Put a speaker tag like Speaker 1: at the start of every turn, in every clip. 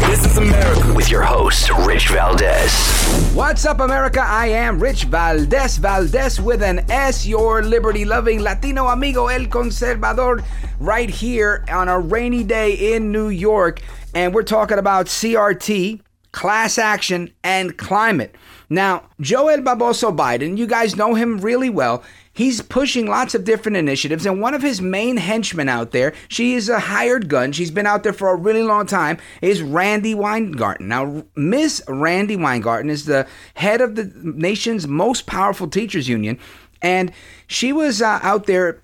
Speaker 1: This is America with your host, Rich Valdez.
Speaker 2: What's up, America? I am Rich Valdez, Valdez with an S, your liberty loving Latino amigo, El Conservador, right here on a rainy day in New York. And we're talking about CRT, class action, and climate. Now, Joe El Baboso Biden, you guys know him really well. He's pushing lots of different initiatives, and one of his main henchmen out there, she is a hired gun, she's been out there for a really long time, is Randi Weingarten. Now, Miss Randi Weingarten is the head of the nation's most powerful teachers union, and she was uh, out there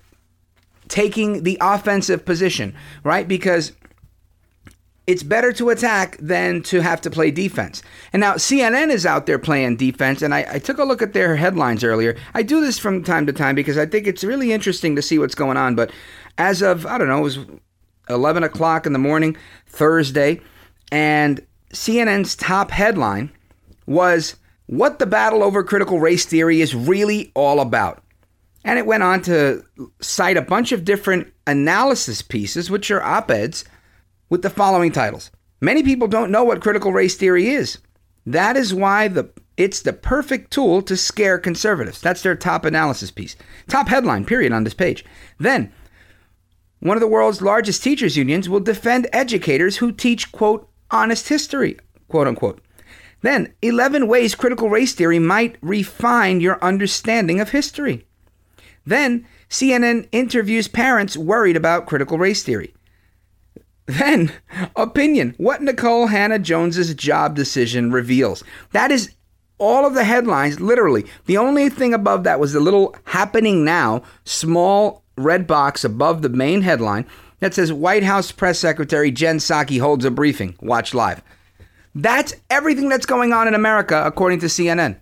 Speaker 2: taking the offensive position, right? Because it's better to attack than to have to play defense. And now CNN is out there playing defense, and I, I, took a look at their headlines earlier. I do this from time to time because I think it's really interesting to see what's going on. But as of, I don't know, it was 11 o'clock in the morning, Thursday, and CNN's top headline was What the Battle Over Critical Race Theory is Really All About. And it went on to cite a bunch of different analysis pieces, which are op eds with the following titles. Many people don't know what critical race theory is. That is why the it's the perfect tool to scare conservatives. That's their top analysis piece. Top headline, period, on this page. Then, one of the world's largest teachers unions will defend educators who teach, quote, honest history, quote unquote. Then, 11 ways critical race theory might refine your understanding of history. Then, CNN interviews parents worried about critical race theory. Then, opinion. What Nikole Hannah-Jones's job decision reveals. That is all of the headlines, literally. The only thing above that was the little happening now, small red box above the main headline that says White House Press Secretary Jen Psaki holds a briefing. Watch live. That's everything that's going on in America, according to CNN.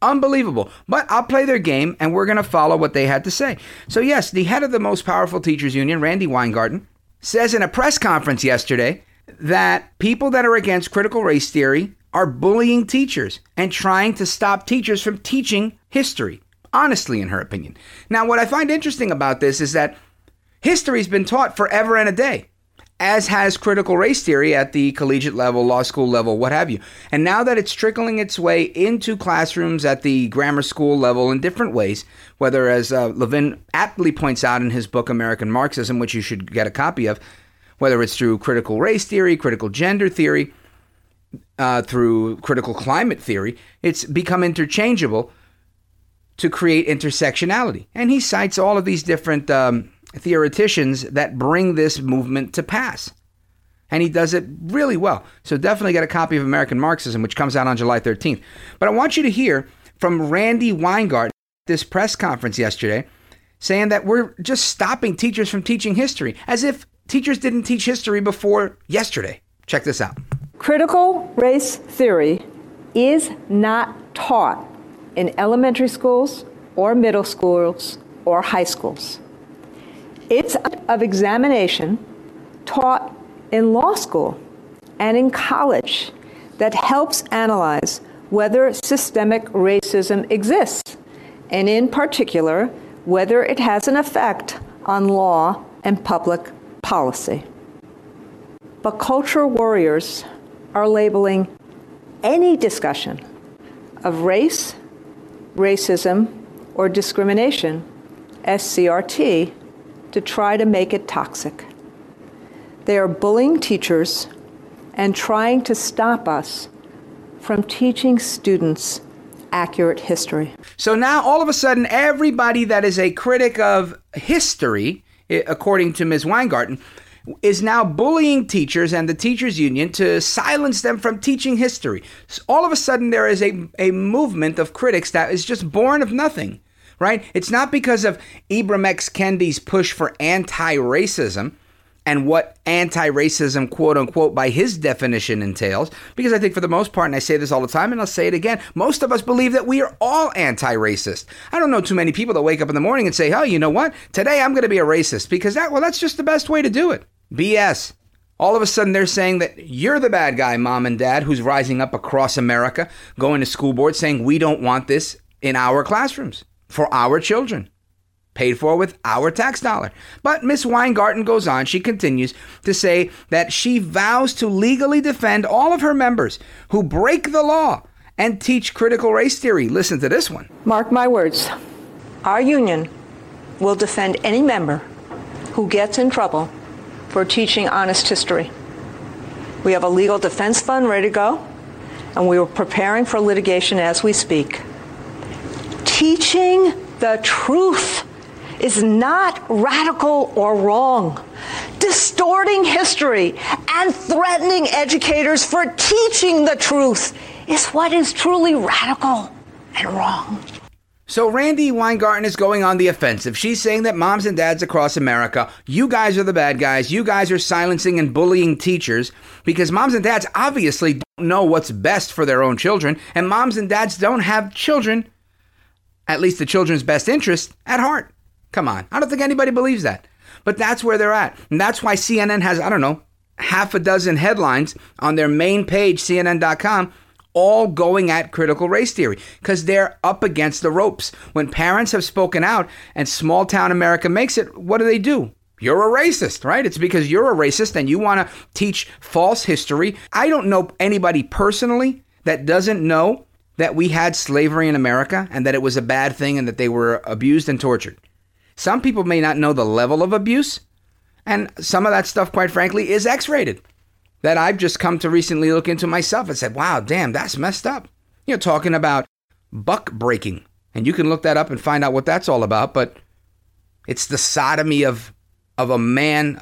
Speaker 2: Unbelievable. But I'll play their game and we're going to follow what they had to say. So, yes, the head of the most powerful teachers union, Randi Weingarten, says in a press conference yesterday that people that are against critical race theory are bullying teachers and trying to stop teachers from teaching history, honestly, in her opinion. Now, what I find interesting about this is that history's been taught forever and a day, as has critical race theory at the collegiate level, law school level, what have you. And now that it's trickling its way into classrooms at the grammar school level in different ways, whether, as uh, Levin aptly points out in his book American Marxism, which you should get a copy of, whether it's through critical race theory, critical gender theory, uh, through critical climate theory, it's become interchangeable to create intersectionality. And he cites all of these different um, theoreticians that bring this movement to pass. And he does it really well. So definitely get a copy of American Marxism, which comes out on July 13th. But I want you to hear from Randi Weingarten this press conference yesterday saying that we're just stopping teachers from teaching history as if teachers didn't teach history before yesterday. Check this out.
Speaker 3: Critical race theory is not taught in elementary schools or middle schools or high schools. It's of examination taught in law school and in college that helps analyze whether systemic racism exists, and in particular, whether it has an effect on law and public policy. But culture warriors are labeling any discussion of race, racism, or discrimination as CRT to try to make it toxic. They are bullying teachers and trying to stop us from teaching students accurate history.
Speaker 2: So now all of a sudden, everybody that is a critic of history, according to Ms. Weingarten, is now bullying teachers and the teachers union to silence them from teaching history. So all of a sudden, there is a, a movement of critics that is just born of nothing, right? It's not because of Ibram X. Kendi's push for anti racism and what anti racism, quote unquote, by his definition entails. Because I think for the most part, and I say this all the time and I'll say it again, most of us believe that we are all anti racist. I don't know too many people that wake up in the morning and say, oh, you know what? Today I'm going to be a racist because that, well, that's just the best way to do it. BS. All of a sudden, they're saying that you're the bad guy, mom and dad, who's rising up across America, going to school boards saying we don't want this in our classrooms for our children paid for with our tax dollar. But Miss Weingarten goes on, she continues to say that she vows to legally defend all of her members who break the law and teach critical race theory. Listen to this one.
Speaker 3: Mark my words.
Speaker 4: Our union will defend any member who gets in trouble for teaching honest history. We have a legal defense fund ready to go, and we are preparing for litigation as we speak. Teaching the truth is not radical or wrong. Distorting history and threatening educators for teaching the truth is what is truly radical and wrong.
Speaker 2: So Randi Weingarten is going on the offensive. She's saying that moms and dads across America, you guys are the bad guys. You guys are silencing and bullying teachers because moms and dads obviously don't know what's best for their own children, and moms and dads don't have children, at least the children's best interest, at heart. Come on. I don't think anybody believes that. But that's where they're at. And that's why CNN has, I don't know, half a dozen headlines on their main page, CNN.com, all going at critical race theory because they're up against the ropes. When parents have spoken out and small town America makes it, what do they do? You're a racist, right? It's because you're a racist and you want to teach false history. I don't know anybody personally that doesn't know that we had slavery in America and that it was a bad thing and that they were abused and tortured. Some people may not know the level of abuse, and some of that stuff, quite frankly, is X rated. That I've just come to recently look into myself and said, wow, damn, that's messed up. You're talking about buck breaking, and you can look that up and find out what that's all about, but it's the sodomy of, of a man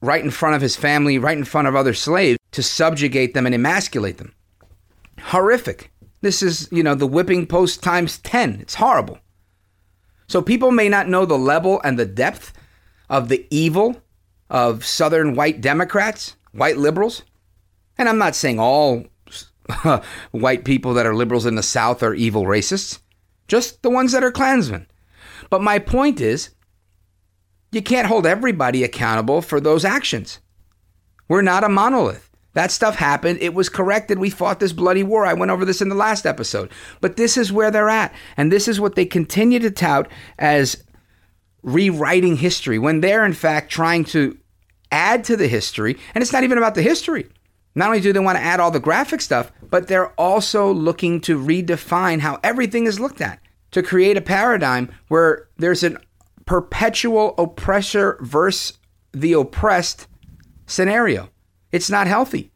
Speaker 2: right in front of his family, right in front of other slaves to subjugate them and emasculate them. Horrific. This is, you know, the whipping post times 10. It's horrible. So people may not know the level and the depth of the evil of Southern white Democrats, white liberals. And I'm not saying all white people that are liberals in the South are evil racists, just the ones that are Klansmen. But my point is, you can't hold everybody accountable for those actions. We're not a monolith. That stuff happened. It was corrected. We fought this bloody war. I went over this in the last episode. But this is where they're at. And this is what they continue to tout as rewriting history when they're, in fact, trying to add to the history. And it's not even about the history. Not only do they want to add all the graphic stuff, but they're also looking to redefine how everything is looked at to create a paradigm where there's a perpetual oppressor versus the oppressed scenario. It's not healthy.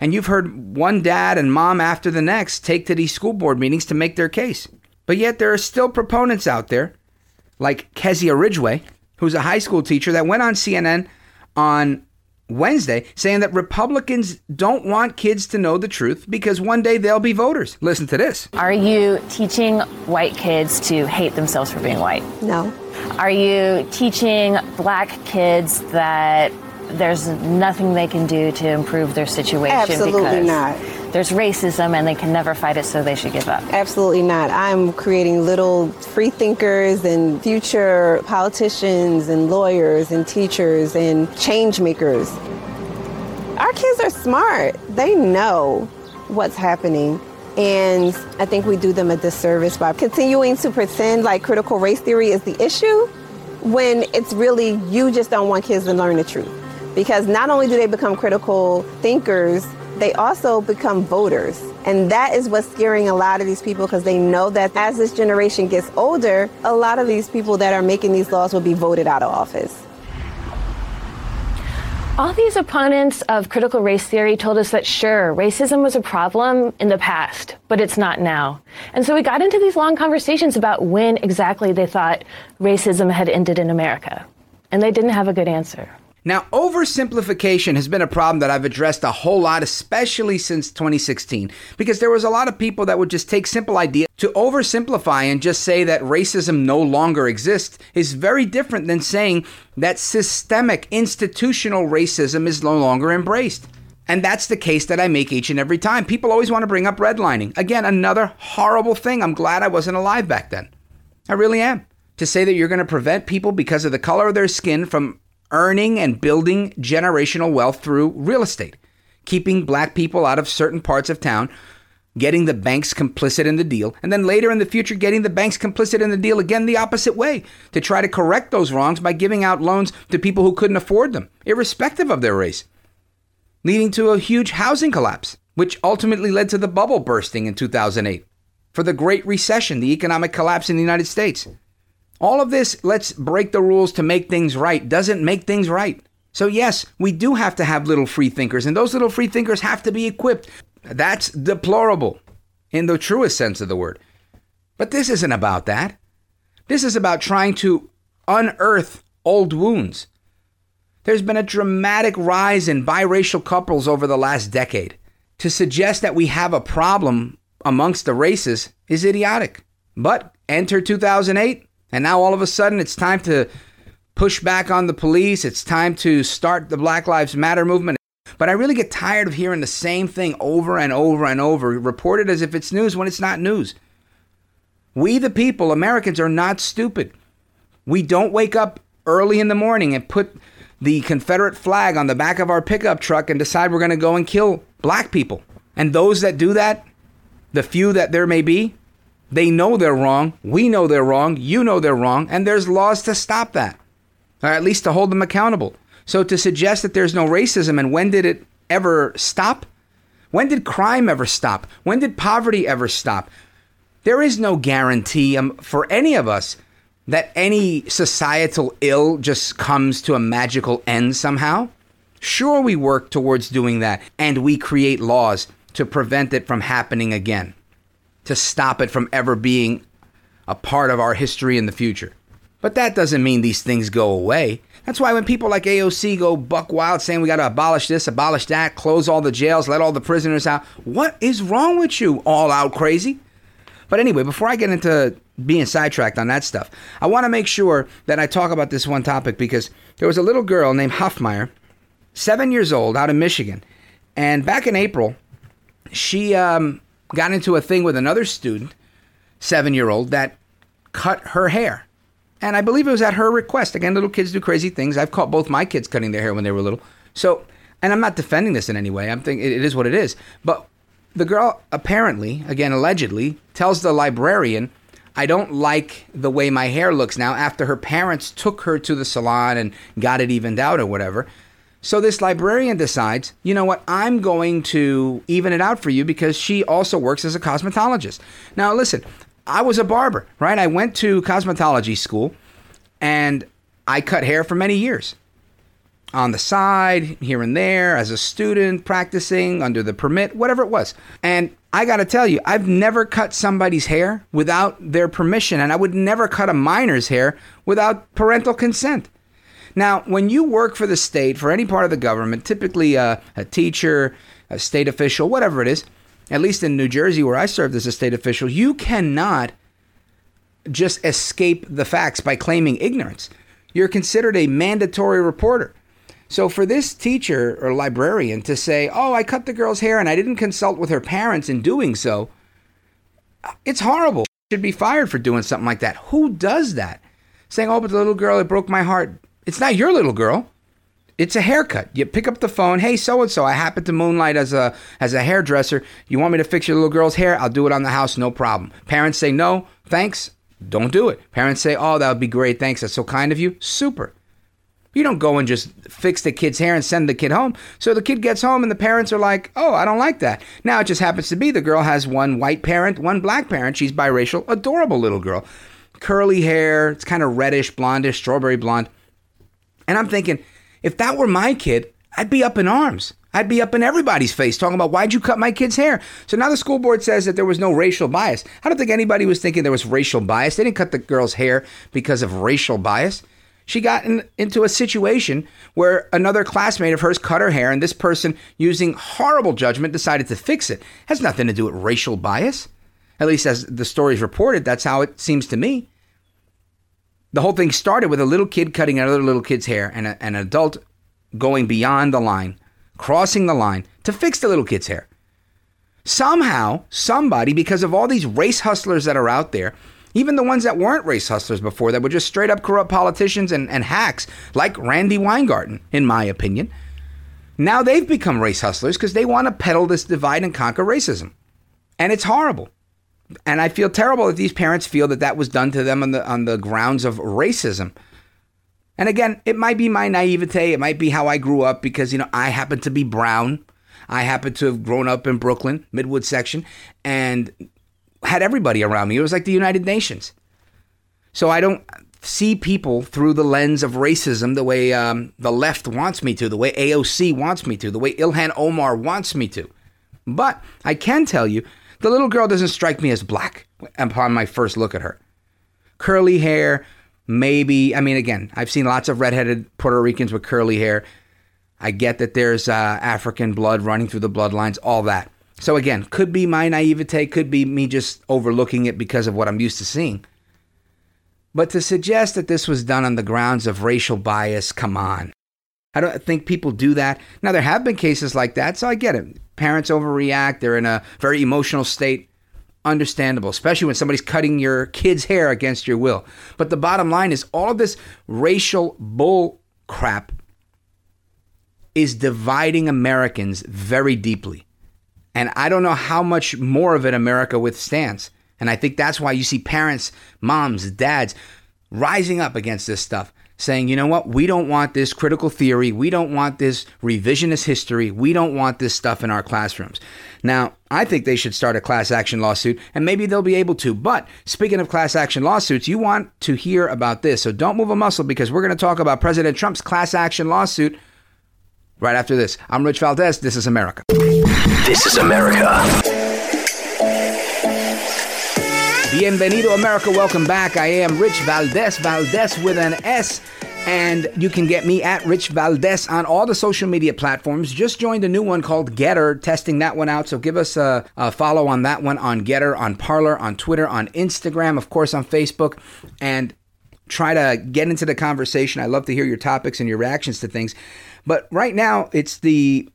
Speaker 2: And you've heard one dad and mom after the next take to these school board meetings to make their case. But yet there are still proponents out there, like Keziah Ridgeway, who's a high school teacher that went on CNN on Wednesday saying that Republicans don't want kids to know the truth because one day they'll be voters. Listen to this.
Speaker 5: Are you teaching white kids to hate themselves for being white?
Speaker 6: No.
Speaker 5: Are you teaching black kids that there's nothing they can do to improve their situation
Speaker 6: Absolutely
Speaker 5: because
Speaker 6: not.
Speaker 5: there's racism and they can never fight it, so they should give up?
Speaker 6: Absolutely not. I'm creating little free thinkers and future politicians and lawyers and teachers and change makers. Our kids are smart. They know what's happening. And I think we do them a disservice by continuing to pretend like critical race theory is the issue when it's really you just don't want kids to learn the truth. Because not only do they become critical thinkers, they also become voters. And that is what's scaring a lot of these people because they know that as this generation gets older, a lot of these people that are making these laws will be voted out of office.
Speaker 5: All these opponents of critical race theory told us that sure, racism was a problem in the past, but it's not now. And so we got into these long conversations about when exactly they thought racism had ended in America. And they didn't have a good answer.
Speaker 2: Now, oversimplification has been a problem that I've addressed a whole lot, especially since 2016, because there was a lot of people that would just take simple ideas to oversimplify and just say that racism no longer exists is very different than saying that systemic institutional racism is no longer embraced. And that's the case that I make each and every time. People always want to bring up redlining. Again, another horrible thing. I'm glad I wasn't alive back then. I really am. To say that you're going to prevent people because of the color of their skin from earning and building generational wealth through real estate, keeping black people out of certain parts of town, getting the banks complicit in the deal, and then later in the future, getting the banks complicit in the deal again the opposite way to try to correct those wrongs by giving out loans to people who couldn't afford them, irrespective of their race, leading to a huge housing collapse, which ultimately led to the bubble bursting in 2008, for the Great Recession, the economic collapse in the United States. All of this, let's break the rules to make things right, doesn't make things right. So, yes, we do have to have little free thinkers, and those little free thinkers have to be equipped. That's deplorable in the truest sense of the word. But this isn't about that. This is about trying to unearth old wounds. There's been a dramatic rise in biracial couples over the last decade. To suggest that we have a problem amongst the races is idiotic. But enter 2008, and now all of a sudden it's time to push back on the police. It's time to start the Black Lives Matter movement. But I really get tired of hearing the same thing over and over and over, reported as if it's news when it's not news. We, the people, Americans, are not stupid. We don't wake up early in the morning and put the Confederate flag on the back of our pickup truck and decide we're going to go and kill black people. And those that do that, the few that there may be, they know they're wrong. We know they're wrong. You know they're wrong. And there's laws to stop that, or at least to hold them accountable. So to suggest that there's no racism and when did it ever stop? When did crime ever stop? When did poverty ever stop? There is no guarantee um, for any of us that any societal ill just comes to a magical end somehow. Sure, we work towards doing that and we create laws to prevent it from happening again to stop it from ever being a part of our history in the future. But that doesn't mean these things go away. That's why when people like AOC go buck wild saying we got to abolish this, abolish that, close all the jails, let all the prisoners out, what is wrong with you, all out crazy? But anyway, before I get into being sidetracked on that stuff, I want to make sure that I talk about this one topic because there was a little girl named Hoffmeyer, seven years old, out of Michigan. And back in April, she um, got into a thing with another student, seven year old, that cut her hair. And I believe it was at her request. Again, little kids do crazy things. I've caught both my kids cutting their hair when they were little. So, and I'm not defending this in any way. I'm thinking it is what it is. But the girl apparently, again, allegedly, tells the librarian, I don't like the way my hair looks now after her parents took her to the salon and got it evened out or whatever. So this librarian decides, you know what, I'm going to even it out for you because she also works as a cosmetologist. Now, listen, I was a barber, right? I went to cosmetology school and I cut hair for many years on the side, here and there, as a student, practicing under the permit, whatever it was. And I got to tell you, I've never cut somebody's hair without their permission, and I would never cut a minor's hair without parental consent. Now, when you work for the state, for any part of the government, typically a, a teacher, a state official, whatever it is, at least in New Jersey, where I served as a state official, you cannot just escape the facts by claiming ignorance. You're considered a mandatory reporter. So for this teacher or librarian to say, "Oh, I cut the girl's hair and I didn't consult with her parents in doing so," it's horrible. Should be fired for doing something like that. Who does that? Saying, "Oh, but the little girl, it broke my heart." It's not your little girl. It's a haircut. You pick up the phone. Hey, so and so, I happen to moonlight as a as a hairdresser. You want me to fix your little girl's hair? I'll do it on the house, no problem. Parents say no, thanks. Don't do it. Parents say, oh, that would be great. Thanks. That's so kind of you. Super. You don't go and just fix the kid's hair and send the kid home. So the kid gets home and the parents are like, oh, I don't like that. Now it just happens to be the girl has one white parent, one black parent. She's biracial, adorable little girl. Curly hair, it's kind of reddish, blondish, strawberry blonde. And I'm thinking, if that were my kid, I'd be up in arms. I'd be up in everybody's face talking about why'd you cut my kid's hair? So now the school board says that there was no racial bias. I don't think anybody was thinking there was racial bias. They didn't cut the girl's hair because of racial bias. She got in, into a situation where another classmate of hers cut her hair, and this person, using horrible judgment, decided to fix it. Has nothing to do with racial bias. At least as the story is reported, that's how it seems to me. The whole thing started with a little kid cutting another little kid's hair and a, an adult going beyond the line, crossing the line to fix the little kid's hair. Somehow, somebody, because of all these race hustlers that are out there, even the ones that weren't race hustlers before, that were just straight up corrupt politicians and, and hacks, like Randi Weingarten, in my opinion, now they've become race hustlers because they want to peddle this divide and conquer racism. And it's horrible. And I feel terrible that these parents feel that that was done to them on the, on the grounds of racism. And again, it might be my naivete. It might be how I grew up because, you know, I happen to be brown. I happen to have grown up in Brooklyn, Midwood section, and had everybody around me. It was like the United Nations. So I don't see people through the lens of racism the way um, the left wants me to, the way AOC wants me to, the way Ilhan Omar wants me to. But I can tell you, the little girl doesn't strike me as black upon my first look at her. Curly hair, maybe. I mean, again, I've seen lots of redheaded Puerto Ricans with curly hair. I get that there's uh, African blood running through the bloodlines, all that. So again, could be my naivete, could be me just overlooking it because of what I'm used to seeing. But to suggest that this was done on the grounds of racial bias, come on. I don't think people do that. Now, there have been cases like that, so I get it. Parents overreact, they're in a very emotional state. Understandable, especially when somebody's cutting your kid's hair against your will. But the bottom line is all of this racial bull crap is dividing Americans very deeply. And I don't know how much more of it America withstands. And I think that's why you see parents, moms, dads rising up against this stuff, saying, you know what, we don't want this critical theory. We don't want this revisionist history. We don't want this stuff in our classrooms. Now, I think they should start a class action lawsuit, and maybe they'll be able to. But speaking of class action lawsuits, you want to hear about this. So don't move a muscle because we're going to talk about President Trump's class action lawsuit right after this. I'm Rich Valdez. This is America.
Speaker 1: This is America.
Speaker 2: Bienvenido, America. Welcome back. I am Rich Valdez, Valdez with an S. And you can get me at Rich Valdez on all the social media platforms. Just joined a new one called Gettr, testing that one out. So give us a, a follow on that one on Gettr, on Parler, on Twitter, on Instagram, of course, on Facebook. And try to get into the conversation. I love to hear your topics and your reactions to things. But right now, it's the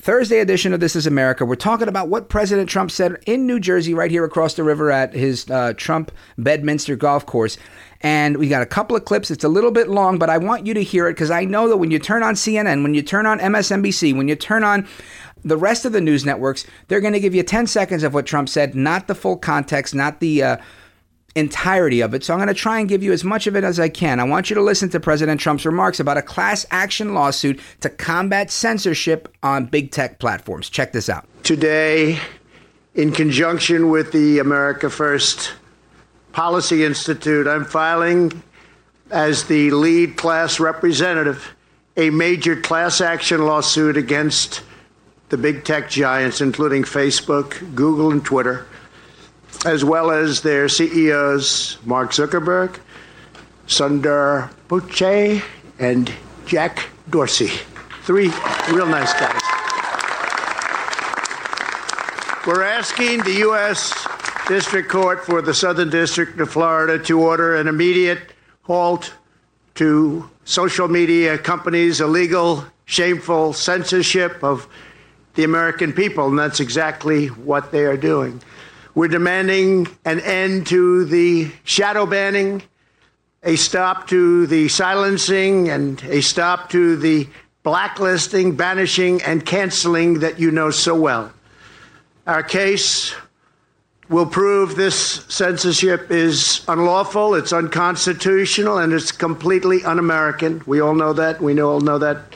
Speaker 2: Thursday edition of This Is America. We're talking about what President Trump said in New Jersey, right here across the river at his uh, Trump Bedminster golf course. And we got a couple of clips. It's a little bit long, but I want you to hear it because I know that when you turn on CNN, when you turn on MSNBC, when you turn on the rest of the news networks, they're going to give you 10 seconds of what Trump said, not the full context, not the. Uh, entirety of it. So I'm going to try and give you as much of it as I can. I want you to listen to President Trump's remarks about a class action lawsuit to combat censorship on big tech platforms. Check this out.
Speaker 7: Today, in conjunction with the America First Policy Institute, I'm filing as the lead class representative a major class action lawsuit against the big tech giants, including Facebook, Google, and Twitter as well as their CEOs, Mark Zuckerberg, Sundar Pichai, and Jack Dorsey. Three real nice guys. We're asking the U.S. District Court for the Southern District of Florida to order an immediate halt to social media companies' illegal, shameful censorship of the American people, and that's exactly what they are doing. We're demanding an end to the shadow banning, a stop to the silencing, and a stop to the blacklisting, banishing, and canceling that you know so well. Our case will prove this censorship is unlawful, it's unconstitutional, and it's completely un American. We all know that. We all know that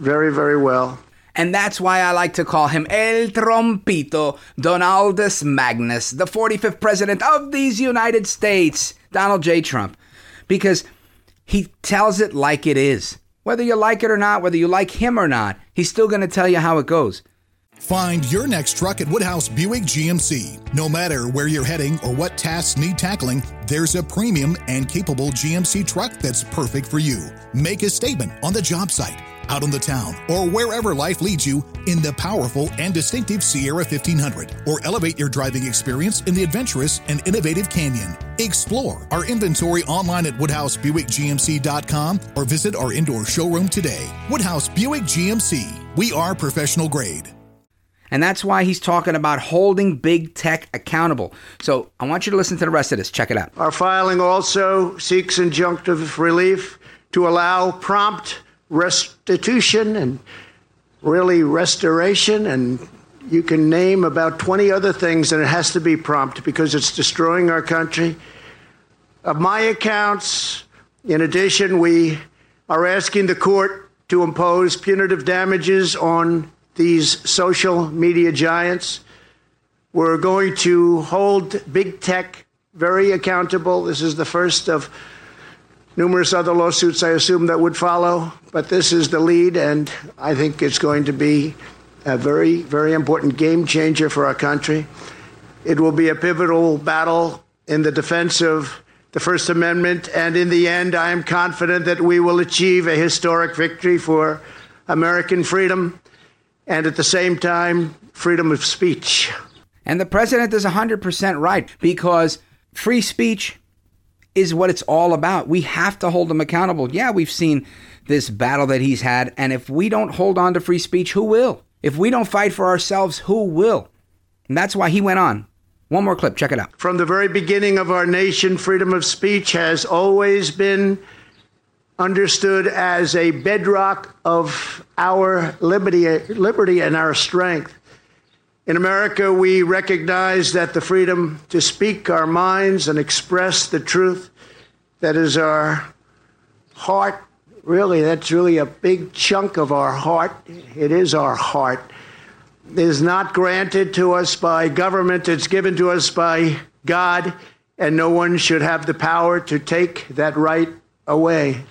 Speaker 7: very, very well.
Speaker 2: And that's why I like to call him El Trompito Donaldus Magnus, the 45th president of these United States, Donald J. Trump, because he tells it like it is. Whether you like it or not, whether you like him or not, he's still going to tell you how it goes.
Speaker 8: Find your next truck at Woodhouse Buick GMC. No matter where you're heading or what tasks need tackling, there's a premium and capable GMC truck that's perfect for you. Make a statement on the job site, out on the town, or wherever life leads you in the powerful and distinctive Sierra 1500, or elevate your driving experience in the adventurous and innovative Canyon. Explore our inventory online at WoodhouseBuickGMC.com or visit our indoor showroom today. Woodhouse Buick GMC. We are professional grade.
Speaker 2: And that's why he's talking about holding big tech accountable. So I want you to listen to the rest of this. Check it out.
Speaker 7: Our filing also seeks injunctive relief to allow prompt restitution and really restoration. And you can name about 20 other things, and it has to be prompt because it's destroying our country. Of my accounts, in addition, we are asking the court to impose punitive damages on these social media giants. We're going to hold big tech very accountable. This is the first of numerous other lawsuits I assume that would follow, but this is the lead, and I think it's going to be a very, very important game changer for our country. It will be a pivotal battle in the defense of the First Amendment, and in the end, I am confident that we will achieve a historic victory for American freedom and at the same time, freedom of speech.
Speaker 2: And the president is 100% right because free speech is what it's all about. We have to hold him accountable. Yeah, we've seen this battle that he's had, and if we don't hold on to free speech, who will? If we don't fight for ourselves, who will? And that's why he went on. One more clip, check it out.
Speaker 7: From the very beginning of our nation, freedom of speech has always been understood as a bedrock of our liberty, liberty and our strength. In America, we recognize that the freedom to speak our minds and express the truth that is our heart, really, that's really a big chunk of our heart. It is our heart. Is not granted to us by government, it's given to us by God, and no one should have the power to take that right away.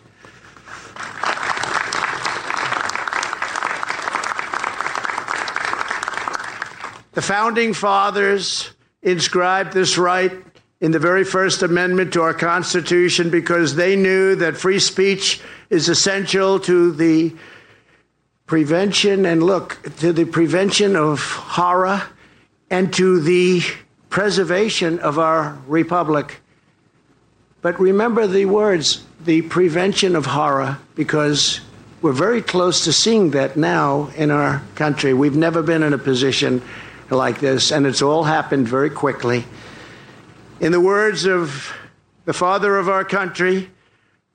Speaker 7: The founding fathers inscribed this right in the very first amendment to our Constitution because they knew that free speech is essential to the prevention and look to the prevention of horror and to the preservation of our republic. But remember the words, the prevention of horror, because we're very close to seeing that now in our country. We've never been in a position like this, and it's all happened very quickly. In the words of the father of our country,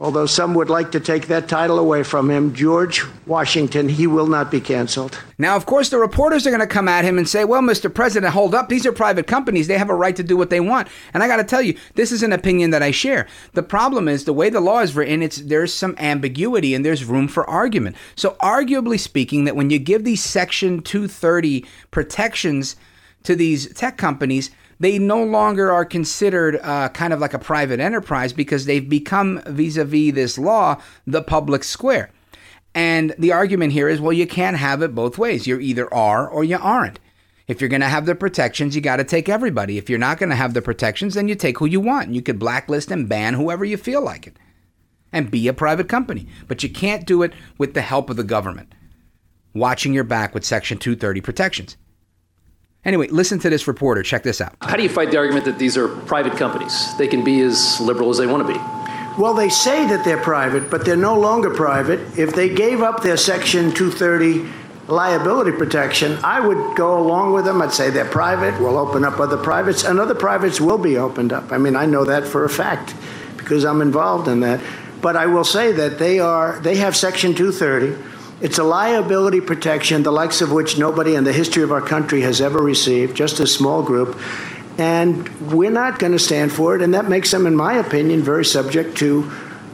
Speaker 7: although some would like to take that title away from him, George Washington, he will not be canceled.
Speaker 2: Now, of course, the reporters are going to come at him and say, well, Mr. President, hold up. These are private companies. They have a right to do what they want. And I got to tell you, this is an opinion that I share. The problem is the way the law is written, it's there's some ambiguity and there's room for argument. So, arguably speaking, that when you give these Section 230 protections to these tech companies, they no longer are considered uh, kind of like a private enterprise because they've become vis a vis this law the public square. And the argument here is well, you can't have it both ways. You either are or you aren't. If you're going to have the protections, you got to take everybody. If you're not going to have the protections, then you take who you want. You could blacklist and ban whoever you feel like it and be a private company. But you can't do it with the help of the government, watching your back with Section 230 protections. Anyway, listen to this reporter. Check this out.
Speaker 9: How do you fight the argument that these are private companies? They can be as liberal as they want to be.
Speaker 7: Well, they say that they're private, but they're no longer private. If they gave up their Section 230 liability protection, I would go along with them. I'd say they're private. We'll open up other privates, and other privates will be opened up. I mean, I know that for a fact because I'm involved in that. But I will say that they are they have Section 230 it's a liability protection, the likes of which nobody in the history of our country has ever received, just a small group. And we're not going to stand for it. And that makes them, in my opinion, very subject to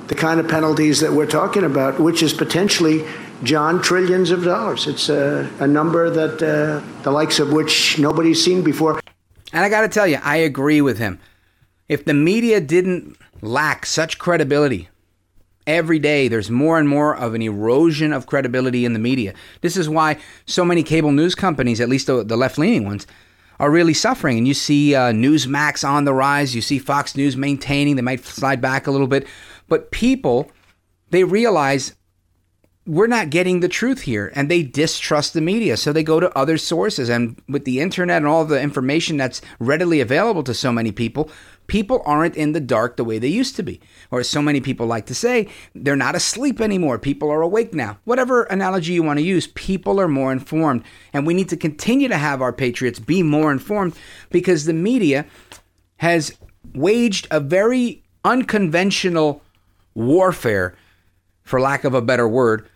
Speaker 7: the kind of penalties that we're talking about, which is potentially, John, trillions of dollars. It's a, a number that uh, the likes of which nobody's seen before.
Speaker 2: And I got to tell you, I agree with him. If the media didn't lack such credibility Every day, there's more and more of an erosion of credibility in the media. This is why so many cable news companies, at least the, the left leaning ones, are really suffering. And you see uh, Newsmax on the rise, you see Fox News maintaining, they might slide back a little bit. But people, they realize we're not getting the truth here and they distrust the media so they go to other sources and with the internet and all the information that's readily available to so many people people aren't in the dark the way they used to be or as so many people like to say they're not asleep anymore people are awake now whatever analogy you want to use people are more informed and we need to continue to have our patriots be more informed because the media has waged a very unconventional warfare for lack of a better word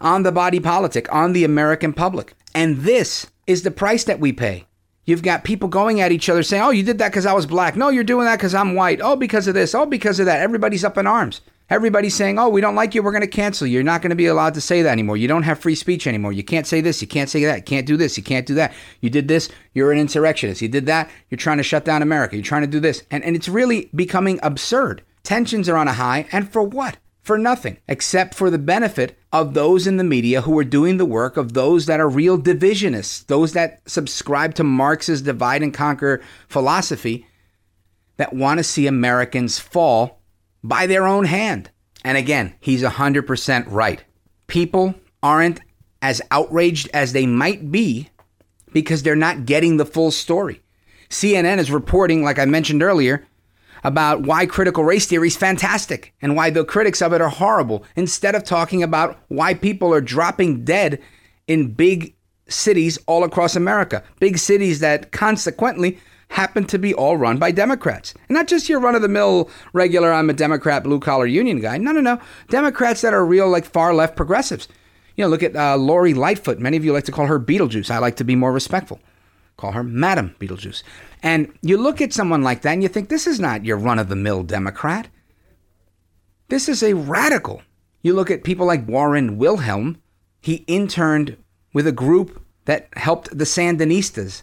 Speaker 2: on the body politic, on the American public. And this is the price that we pay. You've got people going at each other saying, Oh, you did that because I was black. No, you're doing that because I'm white. Oh, because of this. Oh, because of that. Everybody's up in arms. Everybody's saying, Oh, we don't like you. We're going to cancel you. You're not going to be allowed to say that anymore. You don't have free speech anymore. You can't say this. You can't say that. You can't do this. You can't do that. You did this. You're an insurrectionist. You did that. You're trying to shut down America. You're trying to do this. And, and it's really becoming absurd. Tensions are on a high. And for what? For nothing except for the benefit of those in the media who are doing the work of those that are real divisionists, those that subscribe to Marx's divide and conquer philosophy that want to see Americans fall by their own hand. And again, he's 100% right. People aren't as outraged as they might be because they're not getting the full story. CNN is reporting, like I mentioned earlier, about why critical race theory is fantastic and why the critics of it are horrible, instead of talking about why people are dropping dead in big cities all across America. Big cities that consequently happen to be all run by Democrats. And not just your run of the mill regular, I'm a Democrat, blue collar union guy. No, no, no. Democrats that are real, like far left progressives. You know, look at uh, Lori Lightfoot. Many of you like to call her Beetlejuice. I like to be more respectful. Call her Madam Beetlejuice. And you look at someone like that and you think, this is not your run of the mill Democrat. This is a radical. You look at people like Warren Wilhelm. He interned with a group that helped the Sandinistas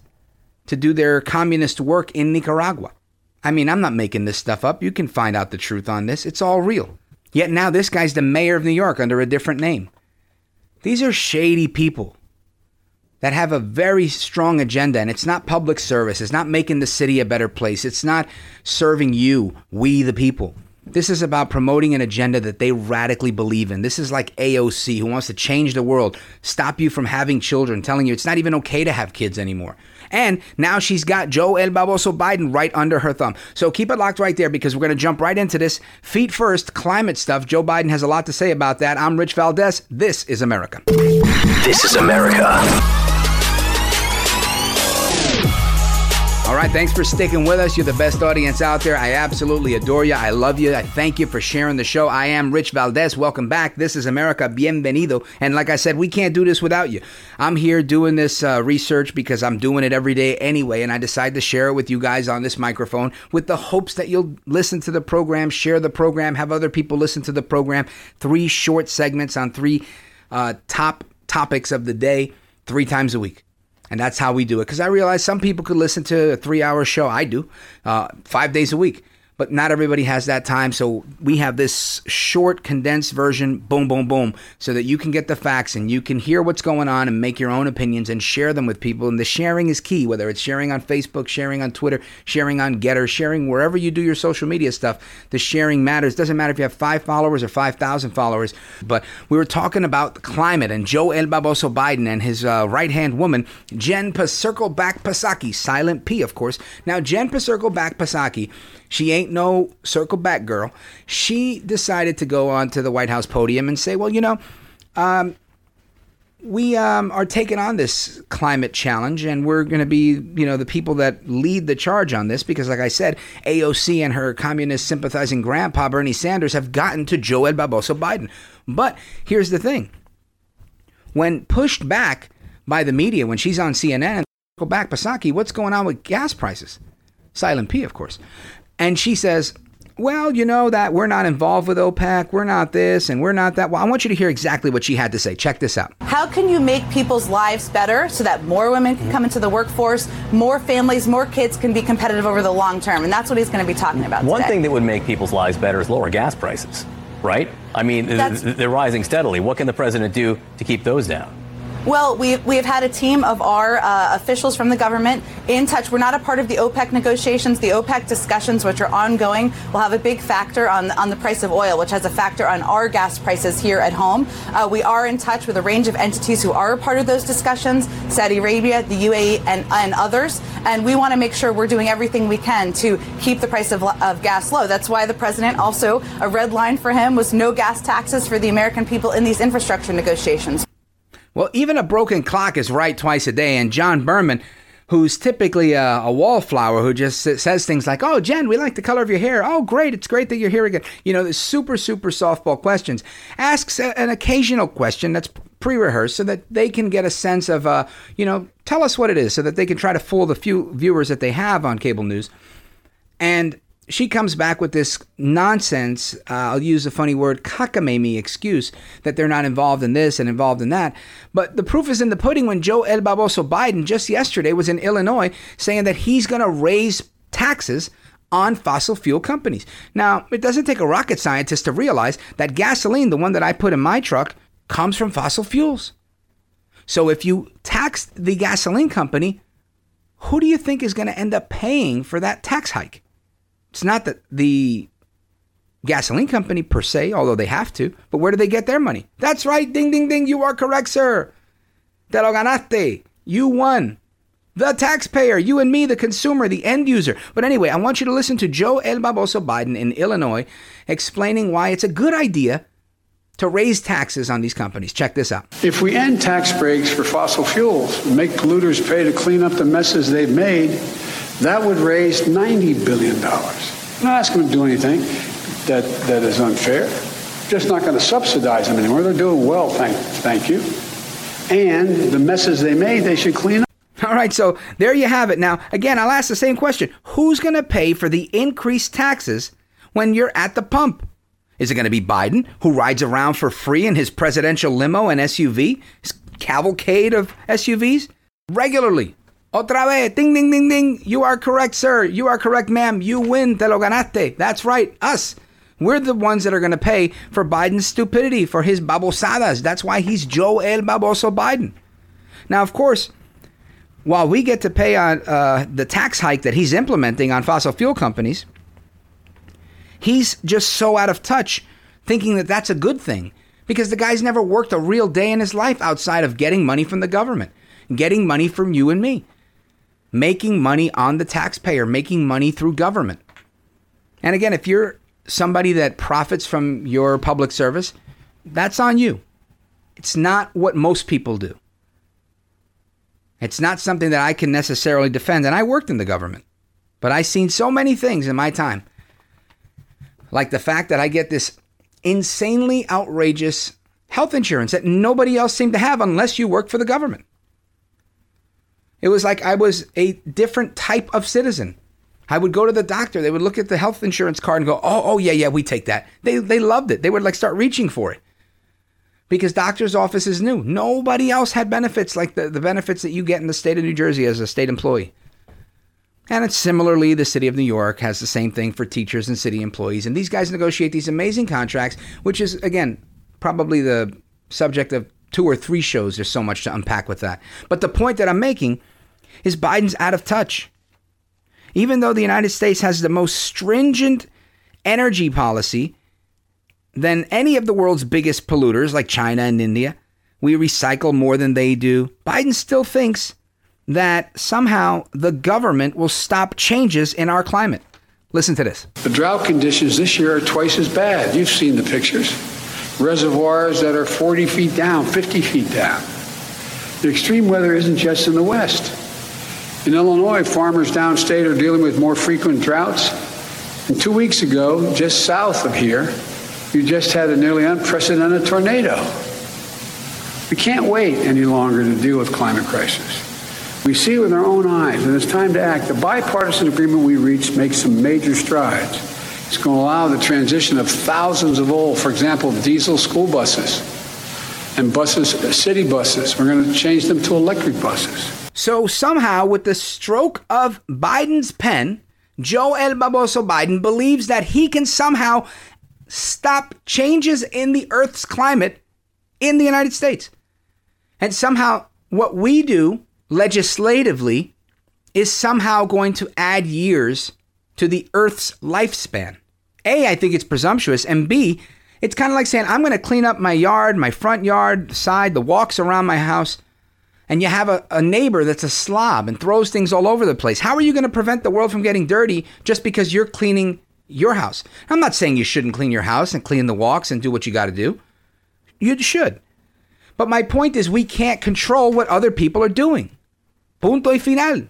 Speaker 2: to do their communist work in Nicaragua. I mean, I'm not making this stuff up. You can find out the truth on this. It's all real. Yet now this guy's the mayor of New York under a different name. These are shady people that have a very strong agenda and it's not public service it's not making the city a better place it's not serving you we the people this is about promoting an agenda that they radically believe in. This is like AOC, who wants to change the world, stop you from having children, telling you it's not even okay to have kids anymore. And now she's got Joe El Baboso Biden right under her thumb. So keep it locked right there because we're going to jump right into this. Feet first, climate stuff. Joe Biden has a lot to say about that. I'm Rich Valdez. This is America.
Speaker 1: This is America.
Speaker 2: All right, thanks for sticking with us. You're the best audience out there. I absolutely adore you. I love you. I thank you for sharing the show. I am Rich Valdez. Welcome back. This is America. Bienvenido. And like I said, we can't do this without you. I'm here doing this uh, research because I'm doing it every day anyway, and I decided to share it with you guys on this microphone with the hopes that you'll listen to the program, share the program, have other people listen to the program. Three short segments on three uh, top topics of the day, three times a week. And that's how we do it. Because I realize some people could listen to a three hour show. I do, uh, five days a week but not everybody has that time. So we have this short, condensed version, boom, boom, boom, so that you can get the facts and you can hear what's going on and make your own opinions and share them with people. And the sharing is key, whether it's sharing on Facebook, sharing on Twitter, sharing on Gettr, sharing wherever you do your social media stuff. The sharing matters. Doesn't matter if you have five followers or 5,000 followers. But we were talking about climate and Joe El Baboso Biden and his uh, right hand woman, Jen Circleback Psaki, silent P, of course. Now, Jen Circleback Psaki she ain't no circle back girl. She decided to go onto the White House podium and say, well, you know, um, we um, are taking on this climate challenge, and we're going to be, you know, the people that lead the charge on this because, like I said, AOC and her communist sympathizing grandpa Bernie Sanders have gotten to Joe El Baboso Biden. But here's the thing: when pushed back by the media, when she's on CNN, go back, Psaki, what's going on with gas prices? Silent P, of course. And she says, well, you know that we're not involved with OPEC, we're not this, and we're not that. Well, I want you to hear exactly what she had to say. Check this out.
Speaker 10: How can you make people's lives better so that more women can come into the workforce, more families, more kids can be competitive over the long term? And that's what he's going to be talking about.
Speaker 11: One
Speaker 10: today.
Speaker 11: thing that would make people's lives better is lower gas prices. right? I mean,
Speaker 10: That's-
Speaker 11: they're rising steadily. What can the president do to keep those down?
Speaker 10: Well, we, we have had a team of our uh, officials from the government in touch. We're not a part of the OPEC negotiations. The OPEC discussions, which are ongoing, will have a big factor on, on the price of oil, which has a factor on our gas prices here at home. Uh, we are in touch with a range of entities who are a part of those discussions Saudi Arabia, the UAE, and, and others. And we want to make sure we're doing everything we can to keep the price of, of gas low. That's why the president also, a red line for him was no gas taxes for the American people in these infrastructure negotiations.
Speaker 2: Well, even a broken clock is right twice a day. And John Berman, who's typically a, a wallflower who just says things like, Oh, Jen, we like the color of your hair. Oh, great. It's great that you're here again. You know, the super, super softball questions. Asks a, an occasional question that's pre rehearsed so that they can get a sense of, uh, you know, tell us what it is so that they can try to fool the few viewers that they have on cable news. And she comes back with this nonsense. Uh, I'll use a funny word, cockamamie excuse that they're not involved in this and involved in that. But the proof is in the pudding when Joe El Baboso Biden just yesterday was in Illinois saying that he's going to raise taxes on fossil fuel companies. Now, it doesn't take a rocket scientist to realize that gasoline, the one that I put in my truck, comes from fossil fuels. So if you tax the gasoline company, who do you think is going to end up paying for that tax hike? It's not that the gasoline company per se, although they have to, but where do they get their money? That's right, ding, ding, ding, you are correct, sir. Te lo ganaste. You won. The taxpayer, you and me, the consumer, the end user. But anyway, I want you to listen to Joe El Baboso Biden in Illinois explaining why it's a good idea to raise taxes on these companies. Check this out.
Speaker 12: If we end tax breaks for fossil fuels make polluters pay to clean up the messes they've made, that would raise $90 billion. Not asking them to do anything that, that is unfair. Just not going to subsidize them anymore. They're doing well, thank, thank you. And the messes they made, they should clean up.
Speaker 2: All right, so there you have it. Now, again, I'll ask the same question Who's going to pay for the increased taxes when you're at the pump? Is it going to be Biden, who rides around for free in his presidential limo and SUV, his cavalcade of SUVs, regularly? Otra vez, ding, ding, ding, ding. You are correct, sir. You are correct, ma'am. You win. Te lo ganaste. That's right. Us. We're the ones that are going to pay for Biden's stupidity, for his babosadas. That's why he's Joe El Baboso Biden. Now, of course, while we get to pay on uh, the tax hike that he's implementing on fossil fuel companies, he's just so out of touch thinking that that's a good thing because the guy's never worked a real day in his life outside of getting money from the government, getting money from you and me, making money on the taxpayer, making money through government. And again, if you're somebody that profits from your public service, that's on you. It's not what most people do. It's not something that I can necessarily defend. And I worked in the government, but I've seen so many things in my time. Like the fact that I get this insanely outrageous health insurance that nobody else seemed to have unless you work for the government. It was like I was a different type of citizen. I would go to the doctor, they would look at the health insurance card and go, "Oh, oh yeah, yeah, we take that." They they loved it. They would like start reaching for it. Because doctors' offices knew nobody else had benefits like the, the benefits that you get in the state of New Jersey as a state employee. And it's similarly, the city of New York has the same thing for teachers and city employees. And these guys negotiate these amazing contracts, which is, again, probably the subject of two or three shows. There's so much to unpack with that. But the point that I'm making is Biden's out of touch. Even though the United States has the most stringent energy policy than any of the world's biggest polluters like China and India, we recycle more than they do. Biden still thinks that somehow the government will stop changes in our climate. Listen to this.
Speaker 12: The drought conditions this year are twice as bad. You've seen the pictures. Reservoirs that are 40 feet down, 50 feet down. The extreme weather isn't just in the West. In Illinois, farmers downstate are dealing with more frequent droughts. And two weeks ago, just south of here, you just had a nearly unprecedented tornado. We can't wait any longer to deal with climate crisis. We see it with our own eyes, and it's time to act. The bipartisan agreement we reached makes some major strides. It's going to allow the transition of thousands of old, for example, diesel school buses and buses, city buses. We're going to change them to electric buses.
Speaker 2: So somehow, with the stroke of Biden's pen, Joe El Baboso Biden believes that he can somehow stop changes in the Earth's climate in the United States. And somehow, what we do legislatively is somehow going to add years to the Earth's lifespan. A, I think it's presumptuous. And B, it's kind of like saying, I'm going to clean up my yard, my front yard, the side, the walks around my house. And you have a, a neighbor that's a slob and throws things all over the place. How are you going to prevent the world from getting dirty just because you're cleaning your house? I'm not saying you shouldn't clean your house and clean the walks and do what you got to do. You should. But my point is, we can't control what other people are doing. Punto y final.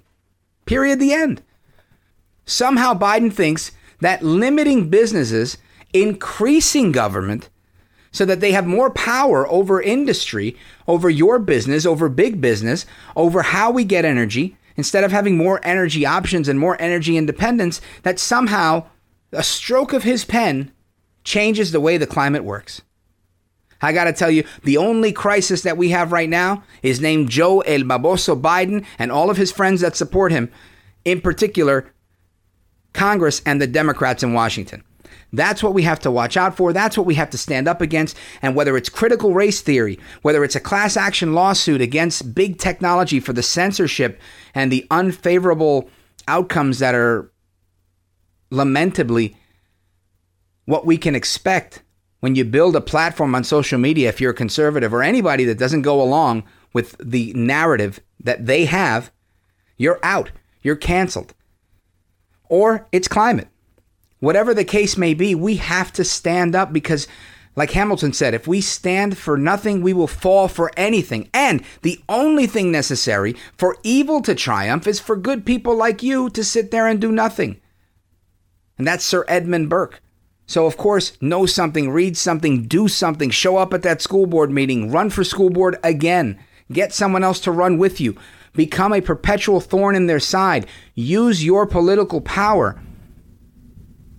Speaker 2: Period. The end. Somehow Biden thinks that limiting businesses, increasing government, so that they have more power over industry, over your business, over big business, over how we get energy, instead of having more energy options and more energy independence, that somehow a stroke of his pen changes the way the climate works. I got to tell you, the only crisis that we have right now is named Joe El Baboso Biden and all of his friends that support him, in particular, Congress and the Democrats in Washington. That's what we have to watch out for. That's what we have to stand up against. And whether it's critical race theory, whether it's a class action lawsuit against big technology for the censorship and the unfavorable outcomes that are lamentably what we can expect when you build a platform on social media, if you're a conservative or anybody that doesn't go along with the narrative that they have, you're out. You're canceled. Or it's climate. Whatever the case may be, we have to stand up because, like Hamilton said, if we stand for nothing, we will fall for anything. And the only thing necessary for evil to triumph is for good people like you to sit there and do nothing. And that's Sir Edmund Burke. So, of course, know something, read something, do something, show up at that school board meeting, run for school board again, get someone else to run with you, become a perpetual thorn in their side, use your political power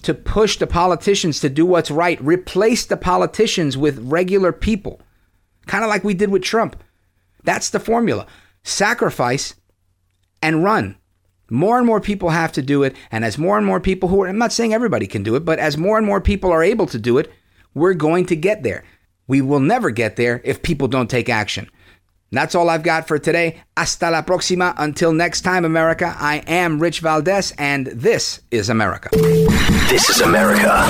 Speaker 2: to push the politicians to do what's right, replace the politicians with regular people, kind of like we did with Trump. That's the formula sacrifice and run. More and more people have to do it. And as more and more people who are, I'm not saying everybody can do it, but as more and more people are able to do it, we're going to get there. We will never get there if people don't take action. That's all I've got for today. Hasta la próxima. Until next time, America, I am Rich Valdez, and this is America.
Speaker 1: This is America.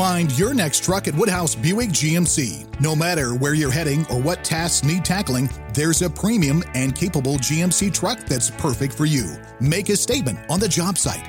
Speaker 8: Find your next truck at Woodhouse Buick GMC. No matter where you're heading or what tasks need tackling, there's a premium and capable GMC truck that's perfect for you. Make a statement on the job site,